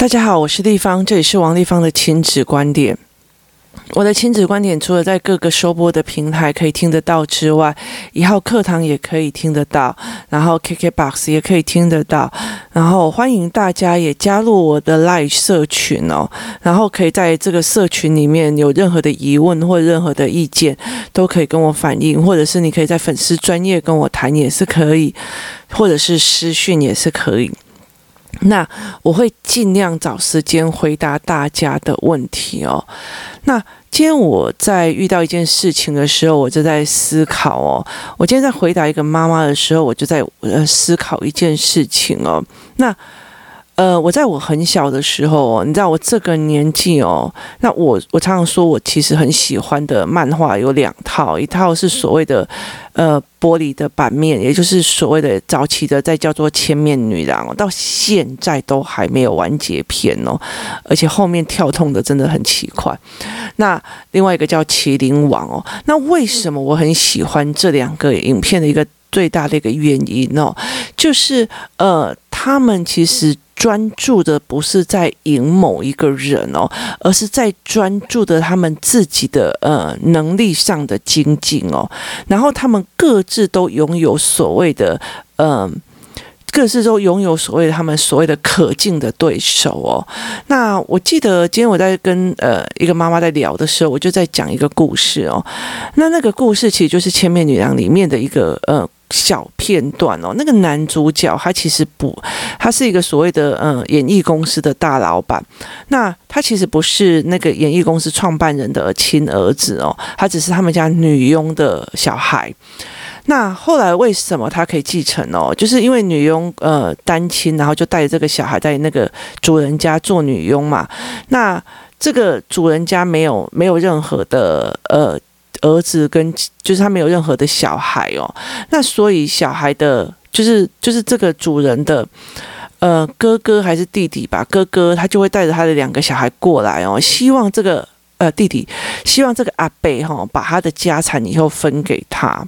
大家好，我是丽芳，这里是王丽芳的亲子观点。我的亲子观点除了在各个收播的平台可以听得到之外，一号课堂也可以听得到，然后 KKBOX 也可以听得到，然后欢迎大家也加入我的 Live 社群哦，然后可以在这个社群里面有任何的疑问或任何的意见，都可以跟我反映，或者是你可以在粉丝专业跟我谈也是可以，或者是私讯也是可以。那我会尽量找时间回答大家的问题哦。那今天我在遇到一件事情的时候，我就在思考哦。我今天在回答一个妈妈的时候，我就在呃思考一件事情哦。那。呃，我在我很小的时候哦，你知道我这个年纪哦，那我我常常说我其实很喜欢的漫画有两套，一套是所谓的呃玻璃的版面，也就是所谓的早期的在叫做《千面女郎》，到现在都还没有完结篇哦，而且后面跳痛的真的很奇怪。那另外一个叫《麒麟王》哦，那为什么我很喜欢这两个影片的一个最大的一个原因哦，就是呃，他们其实。专注的不是在赢某一个人哦，而是在专注的他们自己的呃能力上的精进哦。然后他们各自都拥有所谓的嗯、呃，各自都拥有所谓他们所谓的可敬的对手哦。那我记得今天我在跟呃一个妈妈在聊的时候，我就在讲一个故事哦。那那个故事其实就是《千面女郎》里面的一个呃。小片段哦，那个男主角他其实不，他是一个所谓的嗯演艺公司的大老板。那他其实不是那个演艺公司创办人的亲儿子哦，他只是他们家女佣的小孩。那后来为什么他可以继承哦？就是因为女佣呃单亲，然后就带着这个小孩在那个主人家做女佣嘛。那这个主人家没有没有任何的呃。儿子跟就是他没有任何的小孩哦，那所以小孩的，就是就是这个主人的，呃，哥哥还是弟弟吧，哥哥他就会带着他的两个小孩过来哦，希望这个呃弟弟，希望这个阿伯哈、哦、把他的家产以后分给他。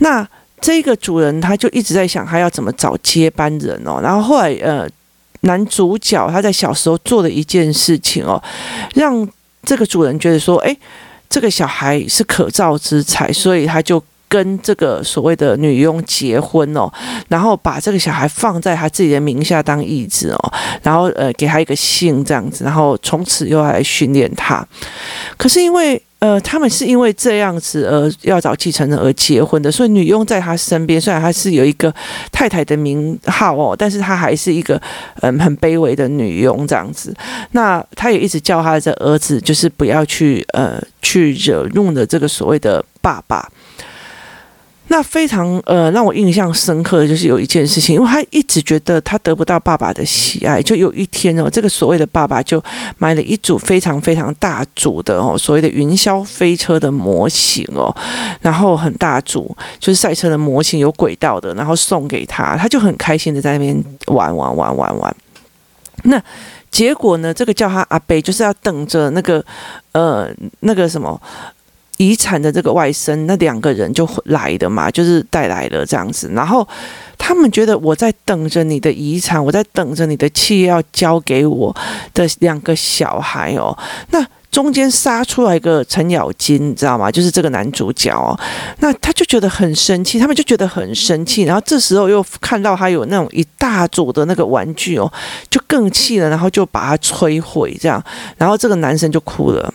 那这个主人他就一直在想他要怎么找接班人哦，然后后来呃男主角他在小时候做的一件事情哦，让这个主人觉得说，哎。这个小孩是可造之材，所以他就跟这个所谓的女佣结婚哦，然后把这个小孩放在他自己的名下当义子哦，然后呃给他一个姓这样子，然后从此又来训练他。可是因为呃他们是因为这样子而要找继承人而结婚的，所以女佣在他身边，虽然他是有一个太太的名号哦，但是他还是一个嗯很卑微的女佣这样子。那他也一直叫他的儿子，就是不要去呃去惹怒了这个所谓的爸爸。那非常呃让我印象深刻的就是有一件事情，因为他一直觉得他得不到爸爸的喜爱，就有一天哦，这个所谓的爸爸就买了一组非常非常大组的哦，所谓的云霄飞车的模型哦，然后很大组，就是赛车的模型，有轨道的，然后送给他，他就很开心的在那边玩玩玩玩玩。那结果呢，这个叫他阿贝，就是要等着那个呃那个什么。遗产的这个外甥，那两个人就来的嘛，就是带来了这样子。然后他们觉得我在等着你的遗产，我在等着你的企业要交给我的两个小孩哦。那中间杀出来一个程咬金，你知道吗？就是这个男主角哦。那他就觉得很生气，他们就觉得很生气。然后这时候又看到他有那种一大组的那个玩具哦，就更气了，然后就把它摧毁这样。然后这个男生就哭了。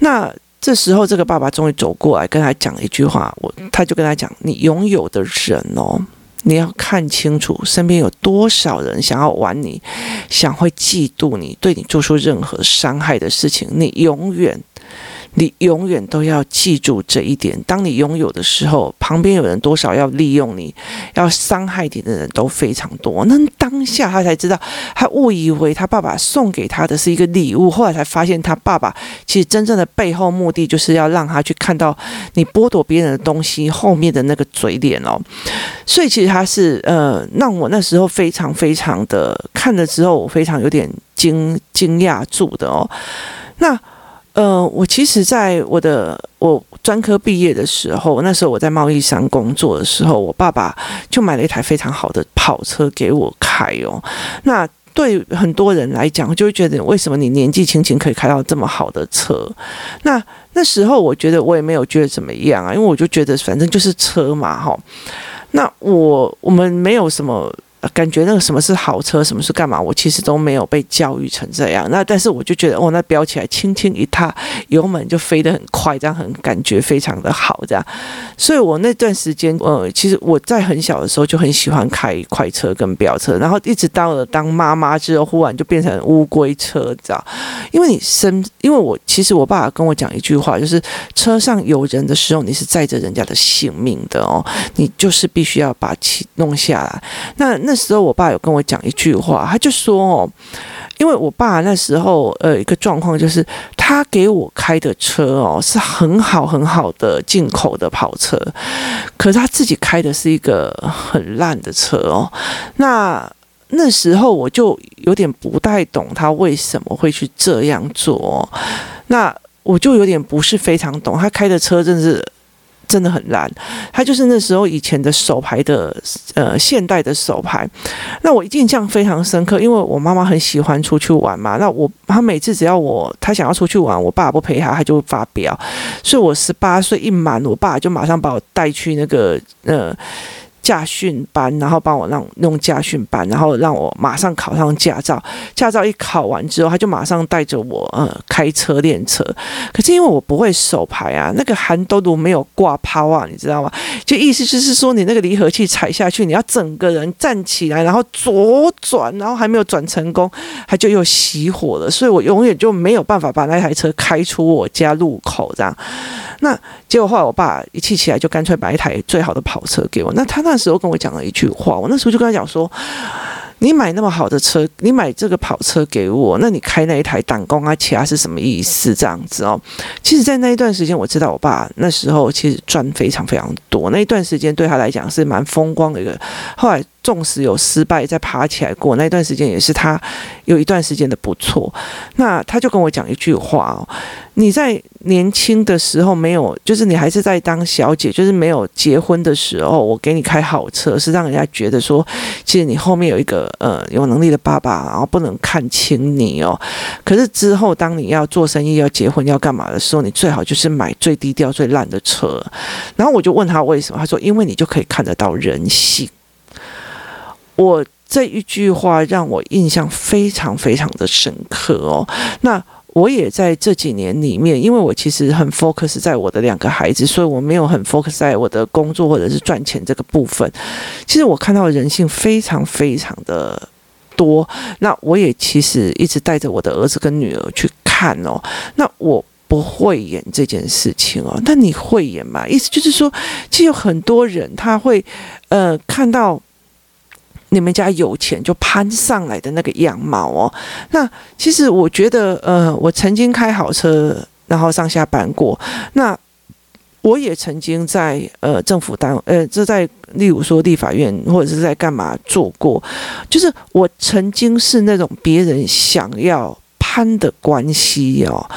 那。这时候，这个爸爸终于走过来跟他讲一句话，我他就跟他讲：“你拥有的人哦，你要看清楚，身边有多少人想要玩你，想会嫉妒你，对你做出任何伤害的事情，你永远。”你永远都要记住这一点。当你拥有的时候，旁边有人多少要利用你，要伤害你的人都非常多。那当下他才知道，他误以为他爸爸送给他的是一个礼物，后来才发现他爸爸其实真正的背后目的就是要让他去看到你剥夺别人的东西后面的那个嘴脸哦。所以其实他是呃，让我那时候非常非常的看了之后，我非常有点惊惊讶住的哦。那。呃，我其实在我的我专科毕业的时候，那时候我在贸易商工作的时候，我爸爸就买了一台非常好的跑车给我开哦。那对很多人来讲，就会觉得为什么你年纪轻轻可以开到这么好的车？那那时候我觉得我也没有觉得怎么样啊，因为我就觉得反正就是车嘛，哈。那我我们没有什么。感觉那个什么是好车，什么是干嘛，我其实都没有被教育成这样。那但是我就觉得，哦，那飙起来，轻轻一踏油门就飞得很快，这样很感觉非常的好，这样。所以我那段时间，呃，其实我在很小的时候就很喜欢开快车跟飙车，然后一直到了当妈妈之后，忽然就变成乌龟车，知道？因为你身，因为我其实我爸爸跟我讲一句话，就是车上有人的时候，你是载着人家的性命的哦，你就是必须要把气弄下来。那那。那时候我爸有跟我讲一句话，他就说哦，因为我爸那时候呃一个状况就是他给我开的车哦是很好很好的进口的跑车，可是他自己开的是一个很烂的车哦。那那时候我就有点不太懂他为什么会去这样做，那我就有点不是非常懂他开的车真是。真的很烂，他就是那时候以前的手牌的，呃，现代的手牌。那我印象非常深刻，因为我妈妈很喜欢出去玩嘛。那我她每次只要我她想要出去玩，我爸不陪她，她就发飙。所以我十八岁一满，我爸就马上把我带去那个呃。驾训班，然后帮我让弄驾训班，然后让我马上考上驾照。驾照一考完之后，他就马上带着我呃开车练车。可是因为我不会手排啊，那个韩都都没有挂抛啊，你知道吗？就意思就是说，你那个离合器踩下去，你要整个人站起来，然后左转，然后还没有转成功，他就又熄火了。所以我永远就没有办法把那台车开出我家路口这样。那结果后来我爸一气起来，就干脆买一台最好的跑车给我。那他那时候跟我讲了一句话，我那时候就跟他讲说：“你买那么好的车，你买这个跑车给我，那你开那一台挡工啊，其他是什么意思？这样子哦。”其实，在那一段时间，我知道我爸那时候其实赚非常非常多。那一段时间对他来讲是蛮风光的一个。后来。纵使有失败，再爬起来过那一段时间，也是他有一段时间的不错。那他就跟我讲一句话哦：你在年轻的时候没有，就是你还是在当小姐，就是没有结婚的时候，我给你开好车，是让人家觉得说，其实你后面有一个呃有能力的爸爸，然后不能看轻你哦。可是之后，当你要做生意、要结婚、要干嘛的时候，你最好就是买最低调、最烂的车。然后我就问他为什么，他说：因为你就可以看得到人性。我这一句话让我印象非常非常的深刻哦。那我也在这几年里面，因为我其实很 focus 在我的两个孩子，所以我没有很 focus 在我的工作或者是赚钱这个部分。其实我看到人性非常非常的多。那我也其实一直带着我的儿子跟女儿去看哦。那我不会演这件事情哦。那你会演吗？意思就是说，其实有很多人他会呃看到。你们家有钱就攀上来的那个样貌哦，那其实我觉得，呃，我曾经开好车，然后上下班过，那我也曾经在呃政府单位，呃，这在例如说立法院或者是在干嘛做过，就是我曾经是那种别人想要攀的关系哦，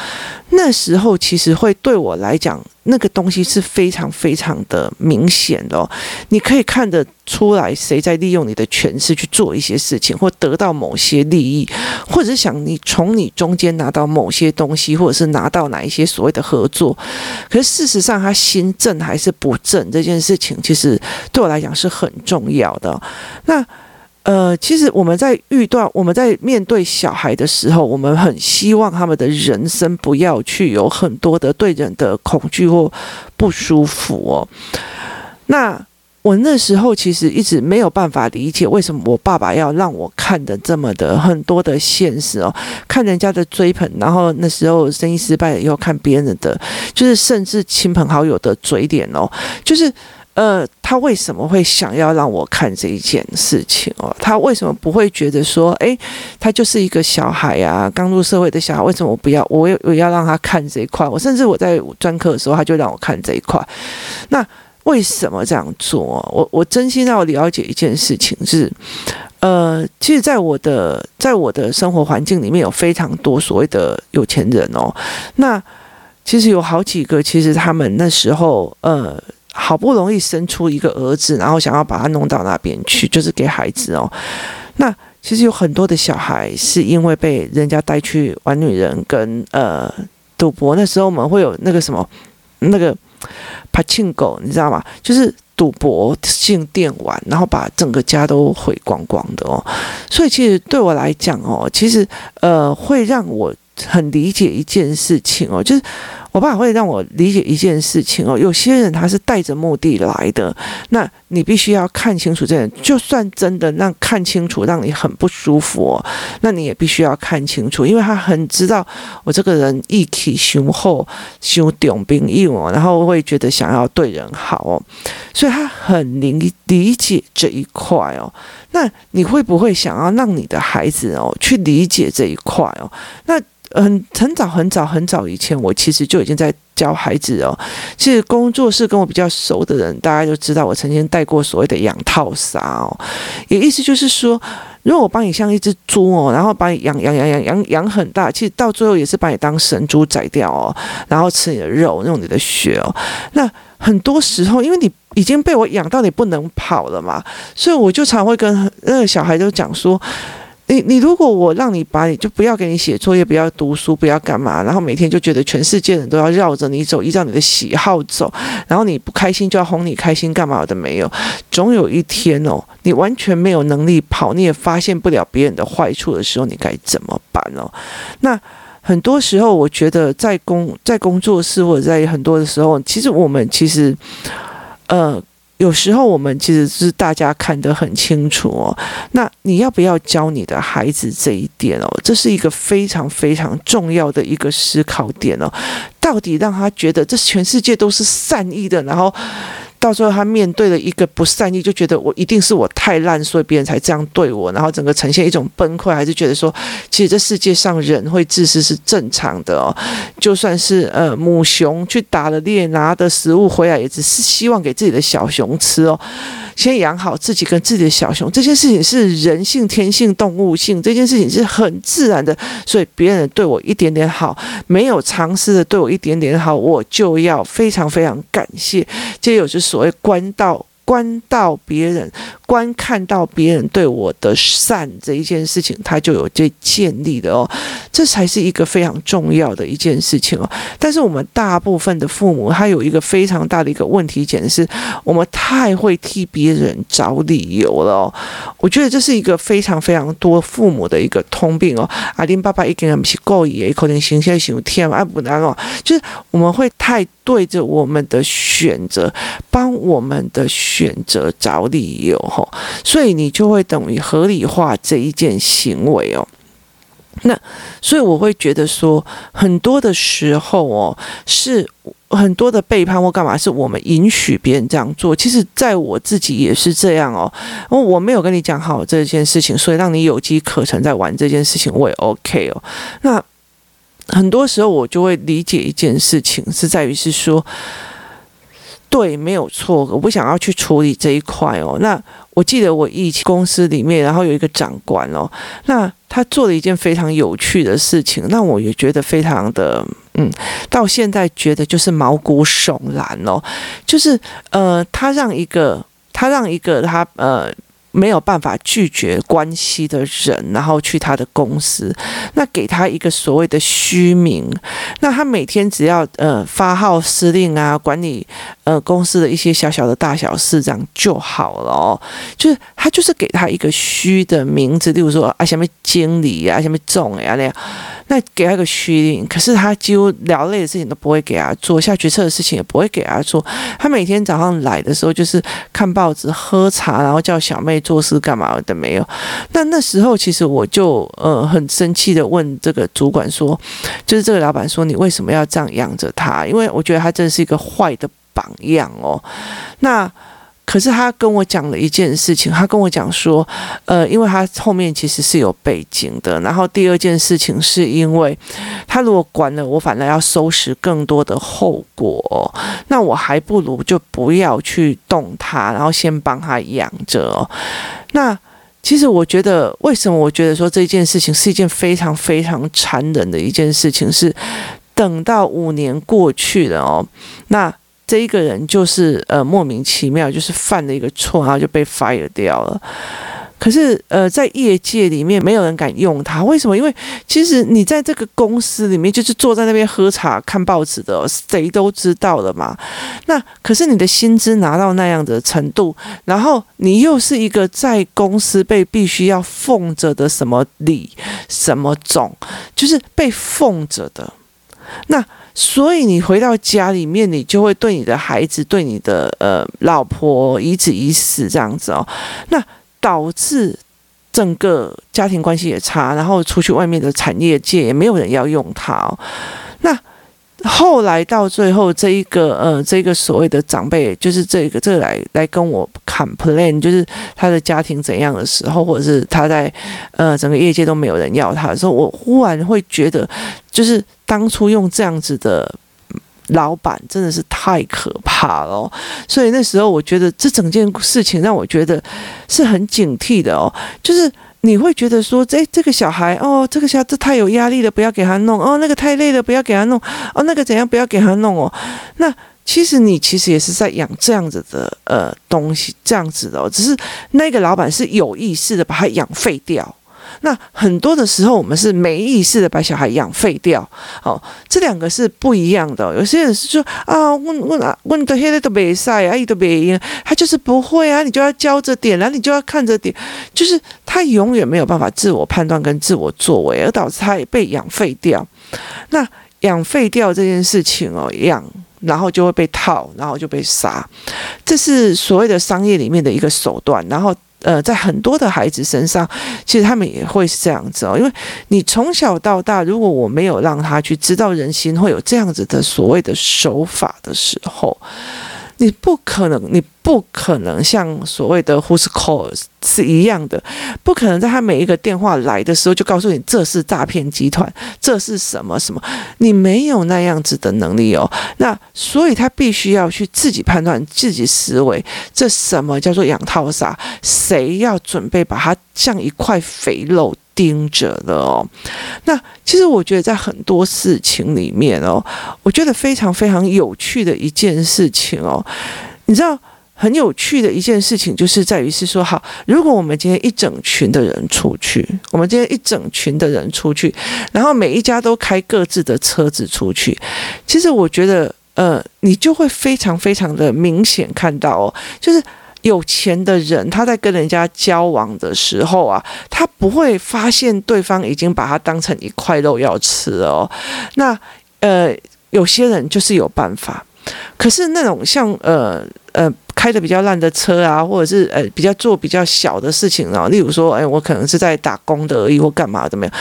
那时候其实会对我来讲，那个东西是非常非常的明显的，你可以看得出来谁在利用你的权势去做一些事情，或得到某些利益，或者是想你从你中间拿到某些东西，或者是拿到哪一些所谓的合作。可是事实上，他心正还是不正这件事情，其实对我来讲是很重要的。那。呃，其实我们在遇到我们在面对小孩的时候，我们很希望他们的人生不要去有很多的对人的恐惧或不舒服哦。那我那时候其实一直没有办法理解，为什么我爸爸要让我看的这么的很多的现实哦，看人家的追捧，然后那时候生意失败了以后看别人的，就是甚至亲朋好友的嘴脸哦，就是。呃，他为什么会想要让我看这一件事情哦？他为什么不会觉得说，哎，他就是一个小孩啊，刚入社会的小孩，为什么我不要？我我要让他看这一块。我甚至我在专科的时候，他就让我看这一块。那为什么这样做？我我真心要了解一件事情是，呃，其实，在我的在我的生活环境里面有非常多所谓的有钱人哦。那其实有好几个，其实他们那时候，呃。好不容易生出一个儿子，然后想要把他弄到那边去，就是给孩子哦。那其实有很多的小孩是因为被人家带去玩女人跟呃赌博。那时候我们会有那个什么那个柏青哥，你知道吗？就是赌博性电玩，然后把整个家都毁光光的哦。所以其实对我来讲哦，其实呃会让我很理解一件事情哦，就是。我爸会让我理解一件事情哦，有些人他是带着目的来的，那你必须要看清楚这人，就算真的让看清楚让你很不舒服哦，那你也必须要看清楚，因为他很知道我这个人义气雄厚、胸重兵硬哦，然后会觉得想要对人好哦，所以他很理理解这一块哦。那你会不会想要让你的孩子哦去理解这一块哦？那很很早很早很早以前，我其实就已经在教孩子哦。其实工作室跟我比较熟的人，大家就知道我曾经带过所谓的养套杀哦。也意思就是说，如果我把你像一只猪哦，然后把你养养养养养养很大，其实到最后也是把你当神猪宰掉哦，然后吃你的肉，用你的血哦。那很多时候，因为你已经被我养到你不能跑了嘛，所以我就常会跟那个小孩都讲说。你你如果我让你把你就不要给你写作业，不要读书，不要干嘛，然后每天就觉得全世界人都要绕着你走，依照你的喜好走，然后你不开心就要哄你开心，干嘛的没有？总有一天哦，你完全没有能力跑，你也发现不了别人的坏处的时候，你该怎么办哦？那很多时候，我觉得在工在工作室或者在很多的时候，其实我们其实，呃。有时候我们其实是大家看得很清楚哦，那你要不要教你的孩子这一点哦？这是一个非常非常重要的一个思考点哦。到底让他觉得这全世界都是善意的，然后。到时候他面对了一个不善意，就觉得我一定是我太烂，所以别人才这样对我，然后整个呈现一种崩溃，还是觉得说，其实这世界上人会自私是正常的哦。就算是呃母熊去打了猎，拿的食物回来，也只是希望给自己的小熊吃哦。先养好自己跟自己的小熊，这件事情是人性、天性、动物性，这件事情是很自然的。所以别人对我一点点好，没有尝试的对我一点点好，我就要非常非常感谢。这有是所谓关到。关到别人，观看到别人对我的善这一件事情，他就有这建立的哦，这才是一个非常重要的一件事情哦。但是我们大部分的父母，他有一个非常大的一个问题简直是，我们太会替别人找理由了哦。我觉得这是一个非常非常多父母的一个通病哦。阿林爸爸一个人不是够野，可能形象形天啊不然哦，就是我们会太。对着我们的选择，帮我们的选择找理由，吼，所以你就会等于合理化这一件行为哦。那所以我会觉得说，很多的时候哦，是很多的背叛或干嘛，是我们允许别人这样做。其实，在我自己也是这样哦。我没有跟你讲好这件事情，所以让你有机可乘在玩这件事情，我也 OK 哦。那。很多时候我就会理解一件事情，是在于是说，对，没有错，我不想要去处理这一块哦。那我记得我以前公司里面，然后有一个长官哦，那他做了一件非常有趣的事情，那我也觉得非常的，嗯，到现在觉得就是毛骨悚然哦，就是呃，他让一个，他让一个他呃。没有办法拒绝关系的人，然后去他的公司，那给他一个所谓的虚名，那他每天只要呃发号施令啊，管理呃公司的一些小小的大小事这样就好了哦，就是他就是给他一个虚的名字，例如说啊什么经理啊什么总呀那样。那给他一个虚令，可是他几乎聊累的事情都不会给他做，下决策的事情也不会给他做。他每天早上来的时候就是看报纸、喝茶，然后叫小妹做事干嘛的没有。那那时候其实我就呃很生气的问这个主管说，就是这个老板说，你为什么要这样养着他？因为我觉得他真是一个坏的榜样哦。那。可是他跟我讲了一件事情，他跟我讲说，呃，因为他后面其实是有背景的。然后第二件事情是因为他如果管了我，反而要收拾更多的后果。那我还不如就不要去动他，然后先帮他养着。那其实我觉得，为什么我觉得说这件事情是一件非常非常残忍的一件事情？是等到五年过去了哦，那。这一个人就是呃莫名其妙，就是犯了一个错，然后就被 fire 掉了。可是呃，在业界里面没有人敢用它，为什么？因为其实你在这个公司里面，就是坐在那边喝茶看报纸的，谁都知道了嘛。那可是你的薪资拿到那样的程度，然后你又是一个在公司被必须要奉着的什么礼什么种，就是被奉着的。那所以你回到家里面，你就会对你的孩子、对你的呃老婆颐指以死这样子哦。那导致整个家庭关系也差，然后出去外面的产业界也没有人要用它哦。那后来到最后，这一个呃，这个所谓的长辈，就是这个这个来来跟我 complain，就是他的家庭怎样的时候，或者是他在呃整个业界都没有人要他的时候，我忽然会觉得，就是当初用这样子的。老板真的是太可怕了，所以那时候我觉得这整件事情让我觉得是很警惕的哦。就是你会觉得说，诶，这个小孩哦，这个小孩这太有压力了，不要给他弄哦；那个太累了，不要给他弄哦；那个怎样，不要给他弄哦。那其实你其实也是在养这样子的呃东西，这样子的哦，只是那个老板是有意识的把他养废掉。那很多的时候，我们是没意识的把小孩养废掉，哦，这两个是不一样的。有些人是说啊，问问啊，问的现在都没赛啊，一都没赢，他就是不会啊，你就要教着点，然后你就要看着点，就是他永远没有办法自我判断跟自我作为，而导致他也被养废掉。那养废掉这件事情哦，养然后就会被套，然后就被杀，这是所谓的商业里面的一个手段，然后。呃，在很多的孩子身上，其实他们也会是这样子哦，因为你从小到大，如果我没有让他去知道人心会有这样子的所谓的手法的时候。你不可能，你不可能像所谓的 Who's Calls 是一样的，不可能在他每一个电话来的时候就告诉你这是诈骗集团，这是什么什么，你没有那样子的能力哦。那所以他必须要去自己判断、自己思维，这什么叫做养套杀？谁要准备把它像一块肥肉？盯着的哦，那其实我觉得在很多事情里面哦，我觉得非常非常有趣的一件事情哦，你知道很有趣的一件事情就是在于是说，好，如果我们今天一整群的人出去，我们今天一整群的人出去，然后每一家都开各自的车子出去，其实我觉得呃，你就会非常非常的明显看到哦，就是。有钱的人，他在跟人家交往的时候啊，他不会发现对方已经把他当成一块肉要吃哦。那呃，有些人就是有办法，可是那种像呃呃开的比较烂的车啊，或者是呃比较做比较小的事情啊，例如说，哎，我可能是在打工的而已，或干嘛怎么样？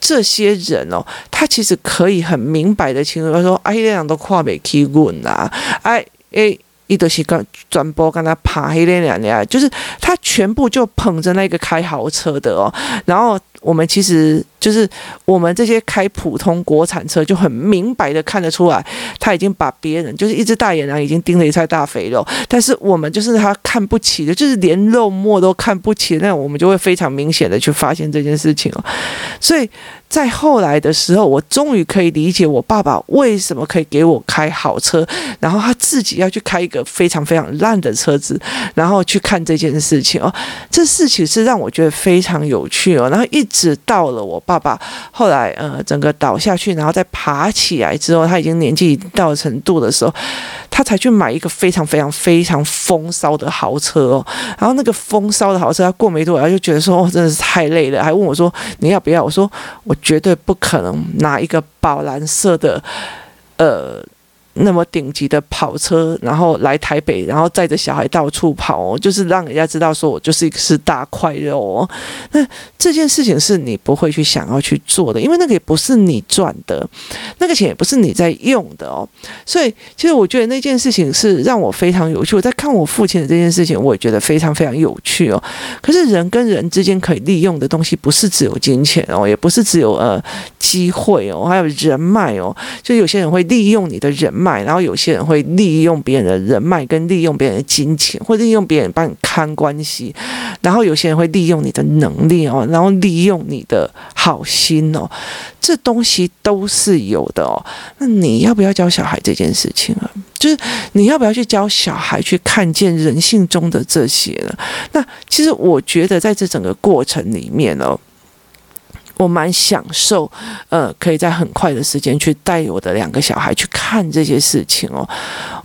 这些人哦，他其实可以很明白的清楚他说，哎，这样都跨没起滚啊，哎哎。一德西跟转播跟他爬黑脸两年，就是他全部就捧着那个开豪车的哦，然后我们其实就是我们这些开普通国产车就很明白的看得出来，他已经把别人就是一只大野狼已经盯了一块大肥肉，但是我们就是他看不起的，就是连肉末都看不起，那我们就会非常明显的去发现这件事情哦，所以。在后来的时候，我终于可以理解我爸爸为什么可以给我开好车，然后他自己要去开一个非常非常烂的车子，然后去看这件事情哦。这事情是让我觉得非常有趣哦。然后一直到了我爸爸后来呃整个倒下去，然后再爬起来之后，他已经年纪到程度的时候，他才去买一个非常非常非常风骚的豪车哦。然后那个风骚的豪车，他过没多久他就觉得说哦，真的是太累了，还问我说你要不要？我说我。绝对不可能拿一个宝蓝色的，呃。那么顶级的跑车，然后来台北，然后载着小孩到处跑哦，就是让人家知道说我就是一个是大块肉哦。那这件事情是你不会去想要去做的，因为那个也不是你赚的，那个钱也不是你在用的哦。所以，其实我觉得那件事情是让我非常有趣。我在看我父亲的这件事情，我也觉得非常非常有趣哦。可是人跟人之间可以利用的东西，不是只有金钱哦，也不是只有呃机会哦，还有人脉哦。就有些人会利用你的人。脉，然后有些人会利用别人的人脉，跟利用别人的金钱，或利用别人帮你看关系，然后有些人会利用你的能力哦，然后利用你的好心哦，这东西都是有的哦。那你要不要教小孩这件事情啊？就是你要不要去教小孩去看见人性中的这些呢？那其实我觉得在这整个过程里面哦。我蛮享受，呃，可以在很快的时间去带我的两个小孩去看这些事情哦。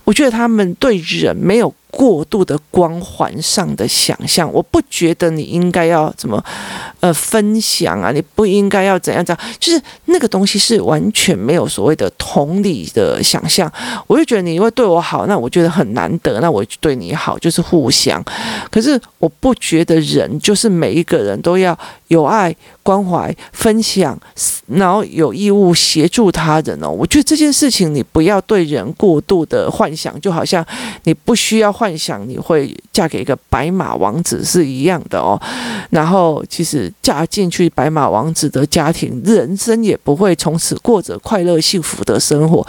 我觉得他们对人没有过度的光环上的想象，我不觉得你应该要怎么呃分享啊，你不应该要怎样怎样，就是那个东西是完全没有所谓的同理的想象。我就觉得你会对我好，那我觉得很难得，那我就对你好就是互相。可是我不觉得人就是每一个人都要有爱、关怀、分享，然后有义务协助他人哦。我觉得这件事情你不要对人过度的幻想，就好像你不需要。幻想你会嫁给一个白马王子是一样的哦，然后其实嫁进去白马王子的家庭，人生也不会从此过着快乐幸福的生活，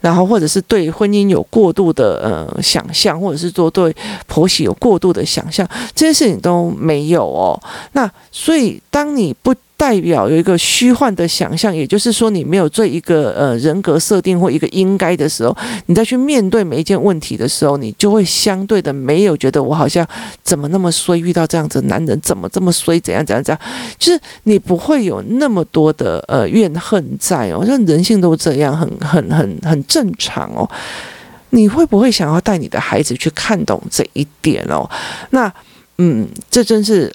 然后或者是对婚姻有过度的呃想象，或者是说对婆媳有过度的想象，这些事情都没有哦。那所以当你不代表有一个虚幻的想象，也就是说，你没有做一个呃人格设定或一个应该的时候，你再去面对每一件问题的时候，你就会相对的没有觉得我好像怎么那么衰，遇到这样子男人怎么这么衰，怎样怎样怎样，就是你不会有那么多的呃怨恨在哦，像人性都这样，很很很很正常哦。你会不会想要带你的孩子去看懂这一点哦？那嗯，这真是。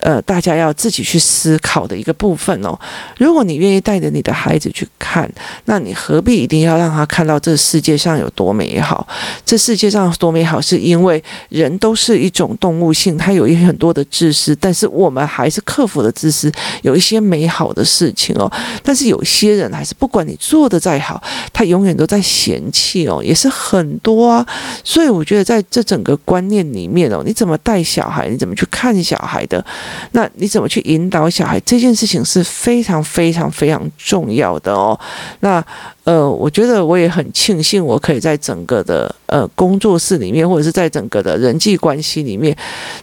呃，大家要自己去思考的一个部分哦。如果你愿意带着你的孩子去看，那你何必一定要让他看到这世界上有多美好？这世界上多美好，是因为人都是一种动物性，他有一很多的自私，但是我们还是克服了自私，有一些美好的事情哦。但是有些人还是不管你做的再好，他永远都在嫌弃哦，也是很多啊。所以我觉得在这整个观念里面哦，你怎么带小孩，你怎么去看小孩的？那你怎么去引导小孩？这件事情是非常非常非常重要的哦。那呃，我觉得我也很庆幸，我可以在整个的呃工作室里面，或者是在整个的人际关系里面，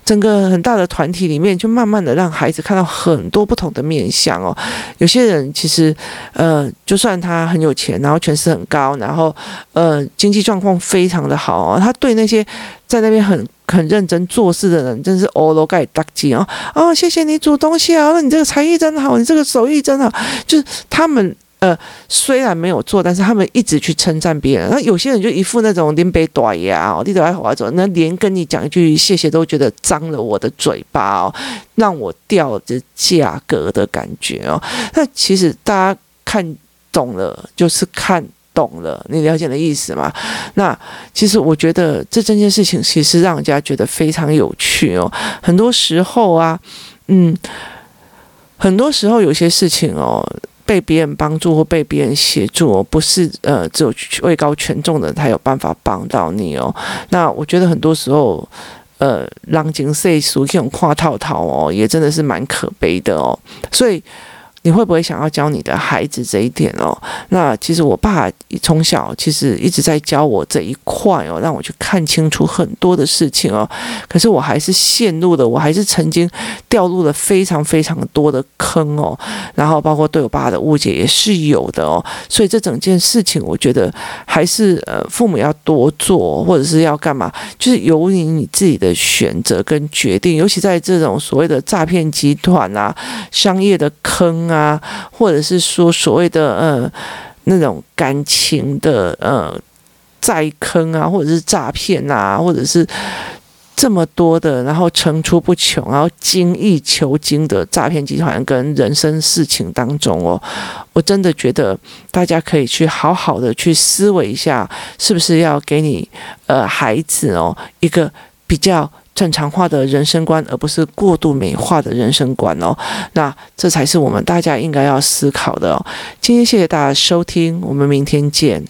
整个很大的团体里面，就慢慢的让孩子看到很多不同的面相哦。有些人其实呃，就算他很有钱，然后权势很高，然后呃经济状况非常的好哦，他对那些在那边很。很认真做事的人，真是欧罗盖大吉哦！哦，谢谢你煮东西啊！那你这个才艺真好，你这个手艺真好。就是他们呃，虽然没有做，但是他们一直去称赞别人。那有些人就一副那种林北短牙哦，你都爱划走，那连跟你讲一句谢谢都觉得脏了我的嘴巴哦，让我掉这价格的感觉哦。那其实大家看懂了，就是看。懂了，你了解的意思吗？那其实我觉得这整件事情其实让人家觉得非常有趣哦。很多时候啊，嗯，很多时候有些事情哦，被别人帮助或被别人协助，不是呃只有位高权重的才有办法帮到你哦。那我觉得很多时候，呃，让金岁数这种跨套套哦，也真的是蛮可悲的哦。所以。你会不会想要教你的孩子这一点哦？那其实我爸从小其实一直在教我这一块哦，让我去看清楚很多的事情哦。可是我还是陷入了，我还是曾经掉入了非常非常多的坑哦。然后包括对我爸的误解也是有的哦。所以这整件事情，我觉得还是呃父母要多做，或者是要干嘛，就是由你你自己的选择跟决定。尤其在这种所谓的诈骗集团啊、商业的坑啊。啊，或者是说所谓的呃那种感情的呃债坑啊，或者是诈骗啊，或者是这么多的，然后层出不穷，然后精益求精的诈骗集团跟人生事情当中哦，我真的觉得大家可以去好好的去思维一下，是不是要给你呃孩子哦一个比较。正常化的人生观，而不是过度美化的人生观哦。那这才是我们大家应该要思考的哦。今天谢谢大家收听，我们明天见。